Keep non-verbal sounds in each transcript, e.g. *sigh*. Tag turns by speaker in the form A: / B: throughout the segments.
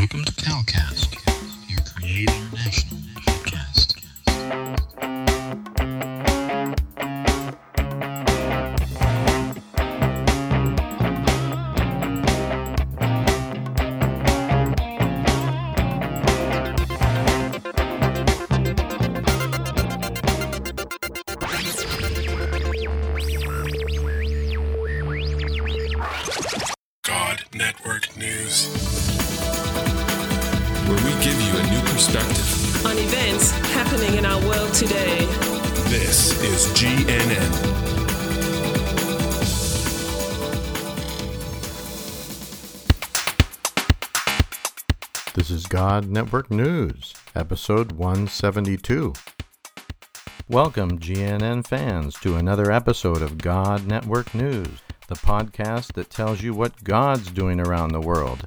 A: Welcome to Calcast, your Create International podcast.
B: God Network News.
C: Where we give you a new perspective.
D: on events happening in our world today.
B: This is GNN.
E: This is God Network News, episode 172. Welcome, GNN fans, to another episode of God Network News, the podcast that tells you what God's doing around the world.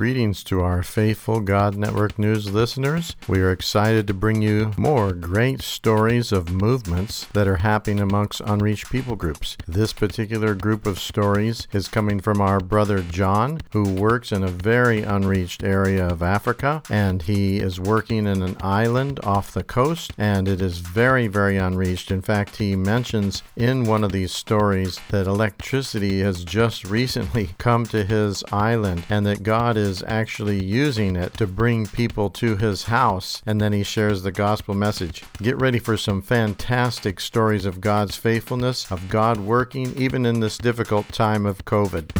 E: Greetings to our faithful God Network News listeners. We are excited to bring you more great stories of movements that are happening amongst unreached people groups. This particular group of stories is coming from our brother John, who works in a very unreached area of Africa, and he is working in an island off the coast, and it is very, very unreached. In fact, he mentions in one of these stories that electricity has just *laughs* recently come to his island and that God is actually using it to bring people to his house, and then he shares the gospel message. Get ready for some fantastic stories of God's faithfulness, of God working even in this difficult time of COVID.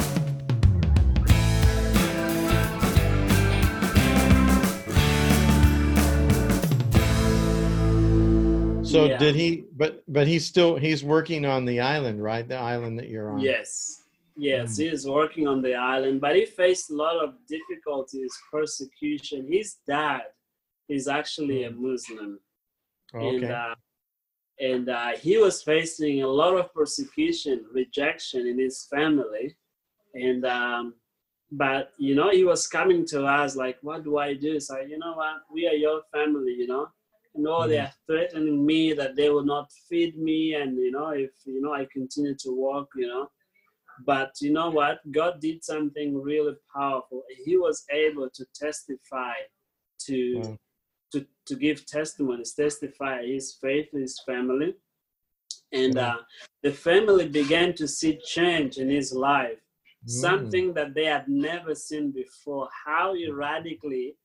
E: So
F: Yeah.
E: did he but but he's still he's working on the island, right? The island that you're on.
F: Yes, yes, he is working on the island, but he faced a lot of difficulties, persecution. His dad is actually a Muslim,
E: Oh,
F: and uh, and uh, he was facing a lot of persecution, rejection in his family, and um, but you know he was coming to us like, what do I do? So you know what, we are your family, you know. No, they are threatening me that they will not feed me, and you know, if you know I continue to walk, you know. But you know what? God did something really powerful. He was able to testify, to
E: Wow.
F: to to give testimonies, testify his faith, his family, and uh, the family began to see change in his life.
E: Mm.
F: Something that they had never seen before. How he radically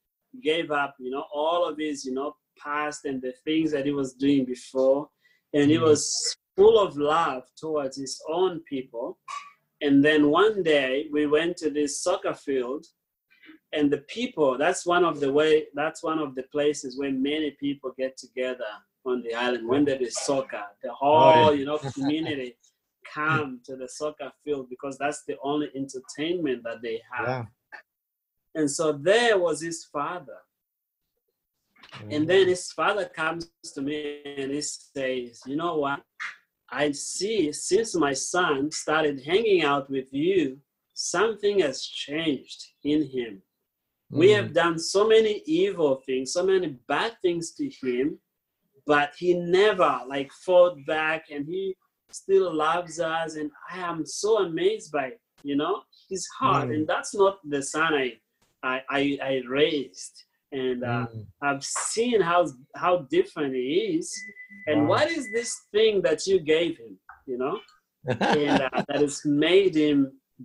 F: gave up, you know, all of his, you know, past and the things that he was doing before. And he
E: Mm.
F: was full of love towards his own people. And then one day we went to this soccer field and the people, that's one of the way, that's one of the places where many people get together on the island when there is soccer. The whole, oh, you know, community come to the soccer field because that's the only entertainment that they have.
E: Yeah.
F: And so there was his father. And mm. then his father comes to me and he says, You know what? I see since my son started hanging out with you, something has changed in him. We
E: Mm.
F: have done so many evil things, so many bad things to him, but he never like fought back and he still loves us. And I am so amazed by, you know, his heart.
E: Mm.
F: And that's not the son I I, I, I raised. And uh,
E: Mm.
F: I've seen how how different he is, and
E: Wow.
F: what is this thing that you gave him, you know, and uh, *laughs* that has made him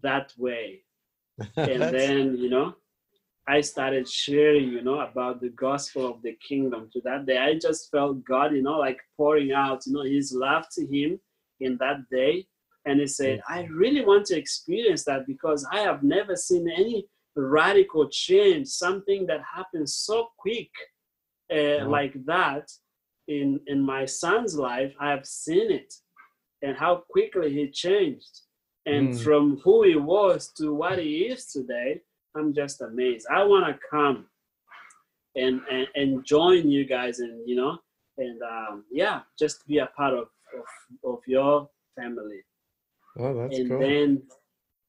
F: that way. And *laughs* then you know, I started sharing, you know, about the gospel of the kingdom. To that day, I just felt God, you know, like pouring out, you know, His love to him in that day, and he said, I really want to experience that because I have never seen any radical change, something that happens so quick uh,
E: Wow.
F: like that in in my son's life. I have seen it, and how quickly he changed, and
E: Mm.
F: from who he was to what he is today. I'm just amazed. I want to come and, and and join you guys, and you know, and um, yeah, just be a part of of, of your family.
E: Oh, that's
F: and
E: cool.
F: then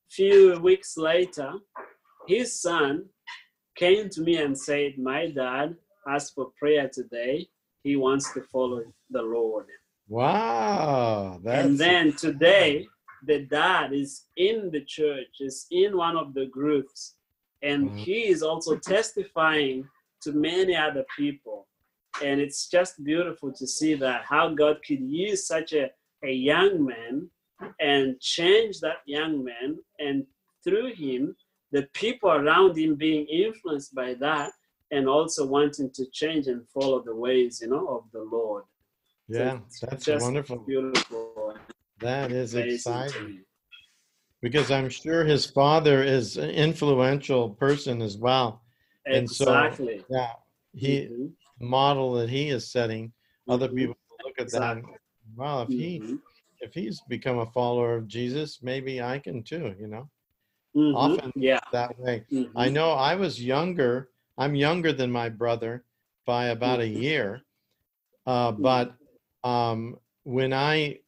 F: few weeks later, his son came to me and said, "My dad asked for prayer today. He wants to follow the Lord."
E: wow. That's
F: and then today, the dad is in the church, is in one of the groups, and
E: Mhm.
F: he is also testifying to many other people. And it's just beautiful to see that how God could use such a, a young man and change that young man, and through him, the people around him being influenced by that and also wanting to change and follow the ways, you know, of the Lord.
E: Yeah,
F: it's
E: that's wonderful.
F: Beautiful.
E: That is exciting. Because I'm sure his father is an influential person as well. And so-
F: Exactly.
E: Yeah. He
F: Mhm,
E: model that he is setting, other
F: mhm,
E: people look at that. and,
F: Exactly.
E: Wow, if he
F: mhm,
E: if he's become a follower of Jesus, maybe I can too, you know,
F: mhm,
E: often
F: Yeah.
E: that way.
F: mhm,
E: I know I was younger. I'm younger than my brother by about a
F: Mhm.
E: year. Uh, but um, when I,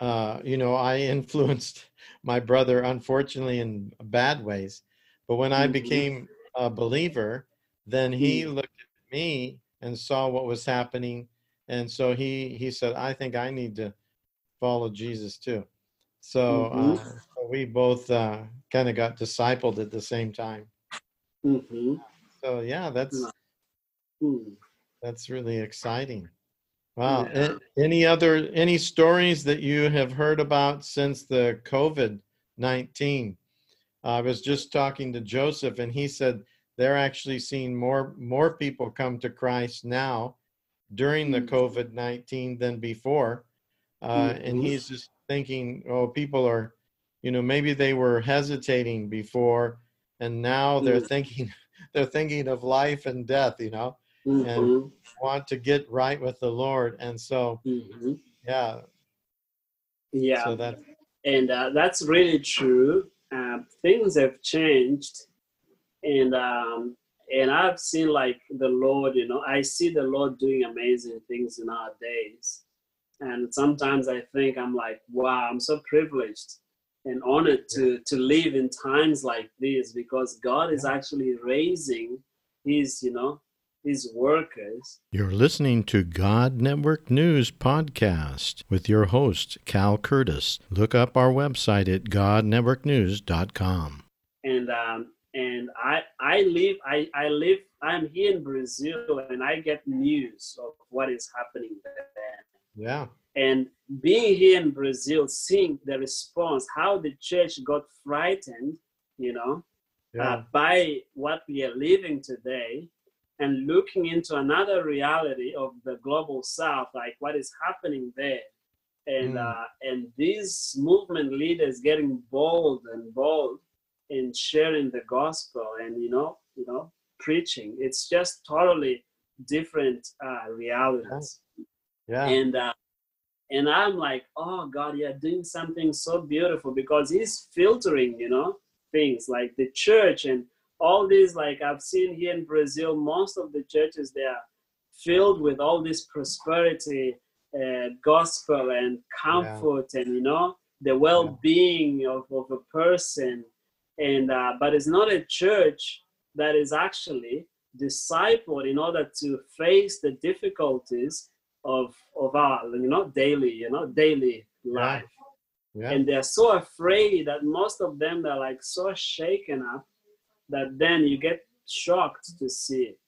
E: uh, you know, I *laughs* influenced my brother, unfortunately, in bad ways. But when I
F: Mhm.
E: became a believer, then he
F: Mm.
E: looked at me and saw what was happening. And so he, he said, I think I need to follow Jesus too. So, uh, so we both uh, kind of got discipled at the same time.
F: mhm,
E: So yeah, that's
F: Nice. mm.
E: that's really exciting. Wow.
F: Yeah.
E: Any other any stories that you have heard about since the COVID nineteen? I was just talking to Joseph, and he said they're actually seeing more more people come to Christ now during the
F: Mm.
E: COVID nineteen than before, uh, and
F: Mhm.
E: he's just thinking, oh, people are, you know, maybe they were hesitating before, and now they're
F: Mm.
E: thinking *laughs* they're thinking of life and death, you know
F: mhm,
E: want to get right with the Lord. And so,
F: mhm.
E: yeah,
F: Yeah.
E: so that,
F: and uh, that's really true. Uh, things have changed, and um, and I've seen like the Lord. You know, I see the Lord doing amazing things in our days, and sometimes I think I'm like, wow, I'm so privileged and honored to to live in times like this because God is actually raising His, you know, His workers
E: you're listening to God Network News Podcast with your host, Cal Curtis. Look up our website at godnetworknews.com.
F: and um, and I I live I I live I'm here in Brazil and I get news of what is happening there.
E: Yeah.
F: And being here in Brazil, seeing the response, how the church got frightened, you know,
E: Yeah.
F: uh, by what we are living today, and looking into another reality of the global South, like what is happening there, and
E: Mm.
F: uh, and these movement leaders getting bold and bold in sharing the gospel, and you know, you know, preaching. It's just totally different uh, realities
E: yeah.
F: and uh, and I'm like, oh God, you're doing something so beautiful because He's filtering, you know, things like the church and all these. Like I've seen here in Brazil, most of the churches they are filled with all this prosperity, uh, gospel, and comfort, and you know, the well-being of, of a person. And uh, but it's not a church that is actually discipled in order to face the difficulties of of our you know daily you know daily life
E: yeah.
F: and they're so afraid that most of them they're like so shaken up that then you get shocked to see it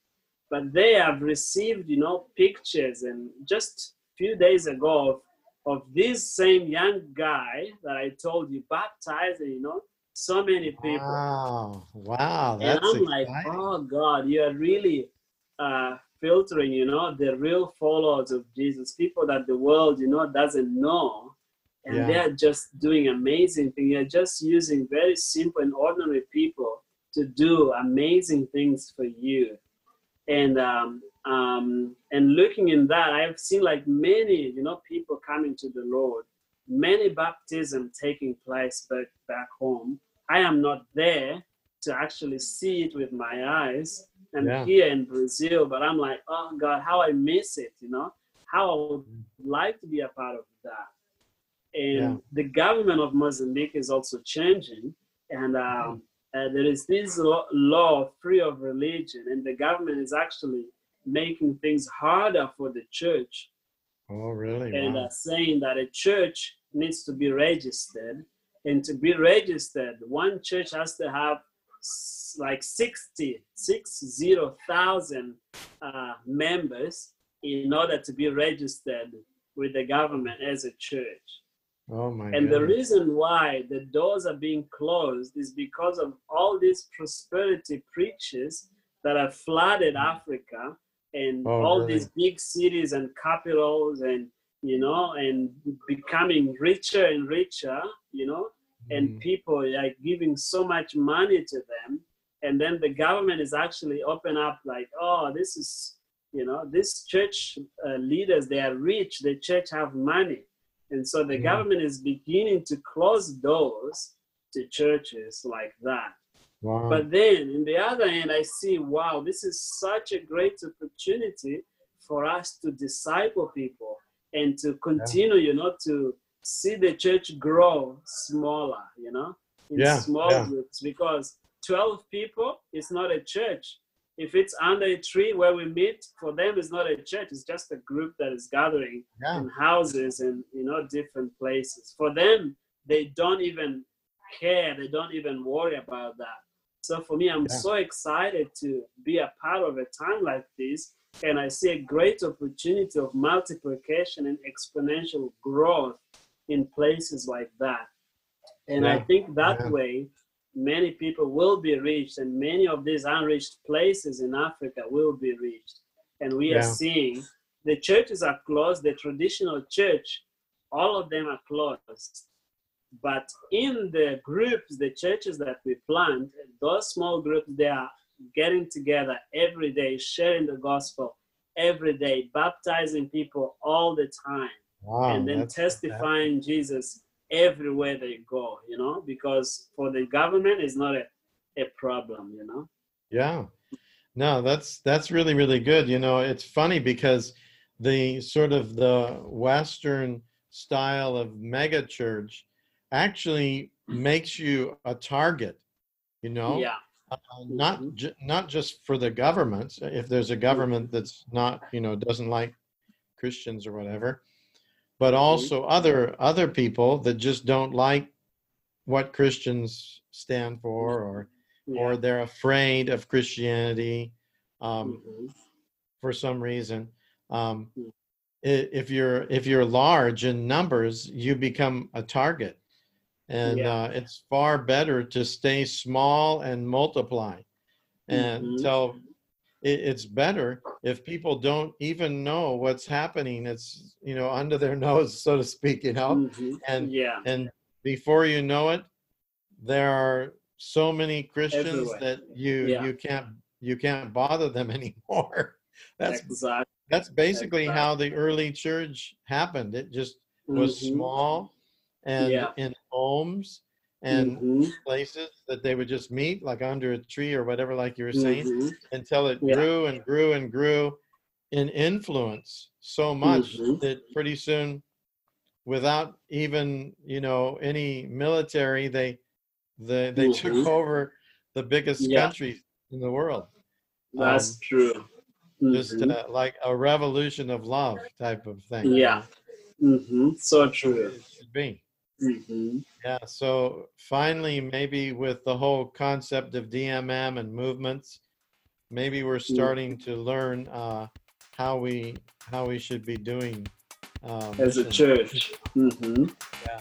F: but they have received you know pictures and just few days ago of, of this same young guy that i told you baptizing you know so many people
E: Wow. Wow.
F: and I'm like, oh God, you are really uh, filtering, you know, the real followers of Jesus, people that the world, you know, doesn't know. And
E: Yeah.
F: they're just doing amazing things. They're just using very simple and ordinary people to do amazing things for you. And um, um, and looking in that, I've seen like many, you know, people coming to the Lord, many baptism taking place back back home. I am not there to actually see it with my eyes. I'm
E: Yeah.
F: here in Brazil, but I'm like, oh God, how I miss it, you know, how I would like to be a part of that. and
E: Yeah.
F: the government of Mozambique is also changing, and um, uh, there is this law, free of religion, and the government is actually making things harder for the church
E: Oh, really?
F: and
E: Wow.
F: uh, saying that a church needs to be registered. And to be registered, one church has to have like 60, 60,000 uh, members in order to be registered with the government as a church.
E: Oh, my
F: And the reason why the doors are being closed is because of all these prosperity preachers that have flooded Africa and
E: Oh,
F: all
E: really?
F: these big cities and capitals and you know and becoming richer and richer, you know, and
E: Mm.
F: people like giving so much money to them and then the government is actually open up like oh this is you know this church uh, leaders they are rich the church have money and so the
E: Yeah.
F: government is beginning to close doors to churches like that
E: Wow.
F: but then in the other end i see wow this is such a great opportunity for us to disciple people and to continue you know to see the church grow smaller you know? In
E: Yeah,
F: small
E: yeah.
F: groups because 12 people is not a church. If it's under a tree where we meet for them it's not a church it's just a group that is gathering
E: yeah.
F: in houses and you know different places. For them they don't even care they don't even worry about that. So for me i'm so excited to be a part of a time like this and i see a great opportunity of multiplication and exponential growth in places like that. And i think that
E: Yeah.
F: way many people will be reached and many of these unreached places in africa will be reached. And we are seeing the churches are closed the traditional church all of them are closed. But in the groups the churches that we plant those small groups they are getting together every day sharing the gospel every day baptizing people all the time
E: Wow.
F: and then testifying jesus everywhere they go you know because for the government it's not a, a problem you know
E: Yeah. No, that's that's really really good. You know, it's funny because the sort of the western style of mega church actually makes you a target, you know?
F: yeah
E: Uh, not
F: Mhm.
E: ju- not just for the government if there's a government that's not, you know, doesn't like Christians or whatever, but also other other people that just don't like what Christians stand for or
F: yeah.
E: or they're afraid of Christianity um,
F: Mhm.
E: for some reason. Um,
F: Mm.
E: if you're if you're large in numbers, you become a target, and
F: Yeah.
E: uh, it's far better to stay small and multiply. And
F: Mhm.
E: so it, it's better if people don't even know what's happening. It's you know under their *laughs* nose, so to speak. You know,
F: Mhm.
E: and
F: yeah
E: and before you know it there are so many christians
F: Everywhere.
E: that you
F: Yeah.
E: you can't you can't bother them *laughs* anymore that's
F: exactly
E: that's basically how the early church happened it just was
F: Mhm.
E: small and
F: Yeah.
E: in homes and
F: Mhm.
E: places that they would just meet like under a tree or whatever like you were saying
F: Mhm.
E: until it
F: Yeah.
E: grew and grew and grew in influence so much
F: Mhm.
E: that pretty soon without even you know any military they they they took
F: Mhm.
E: over the biggest
F: Yeah.
E: country in the world
F: that's
E: Um,
F: true
E: just
F: Mhm.
E: uh, like a revolution of love type of thing
F: yeah hmm so true
E: it should be
F: hmm
E: yeah so finally maybe with the whole concept of dmm and movements maybe we're
F: Mm.
E: starting to learn uh, how we how we should be doing uh,
F: as a church hmm
E: Yeah.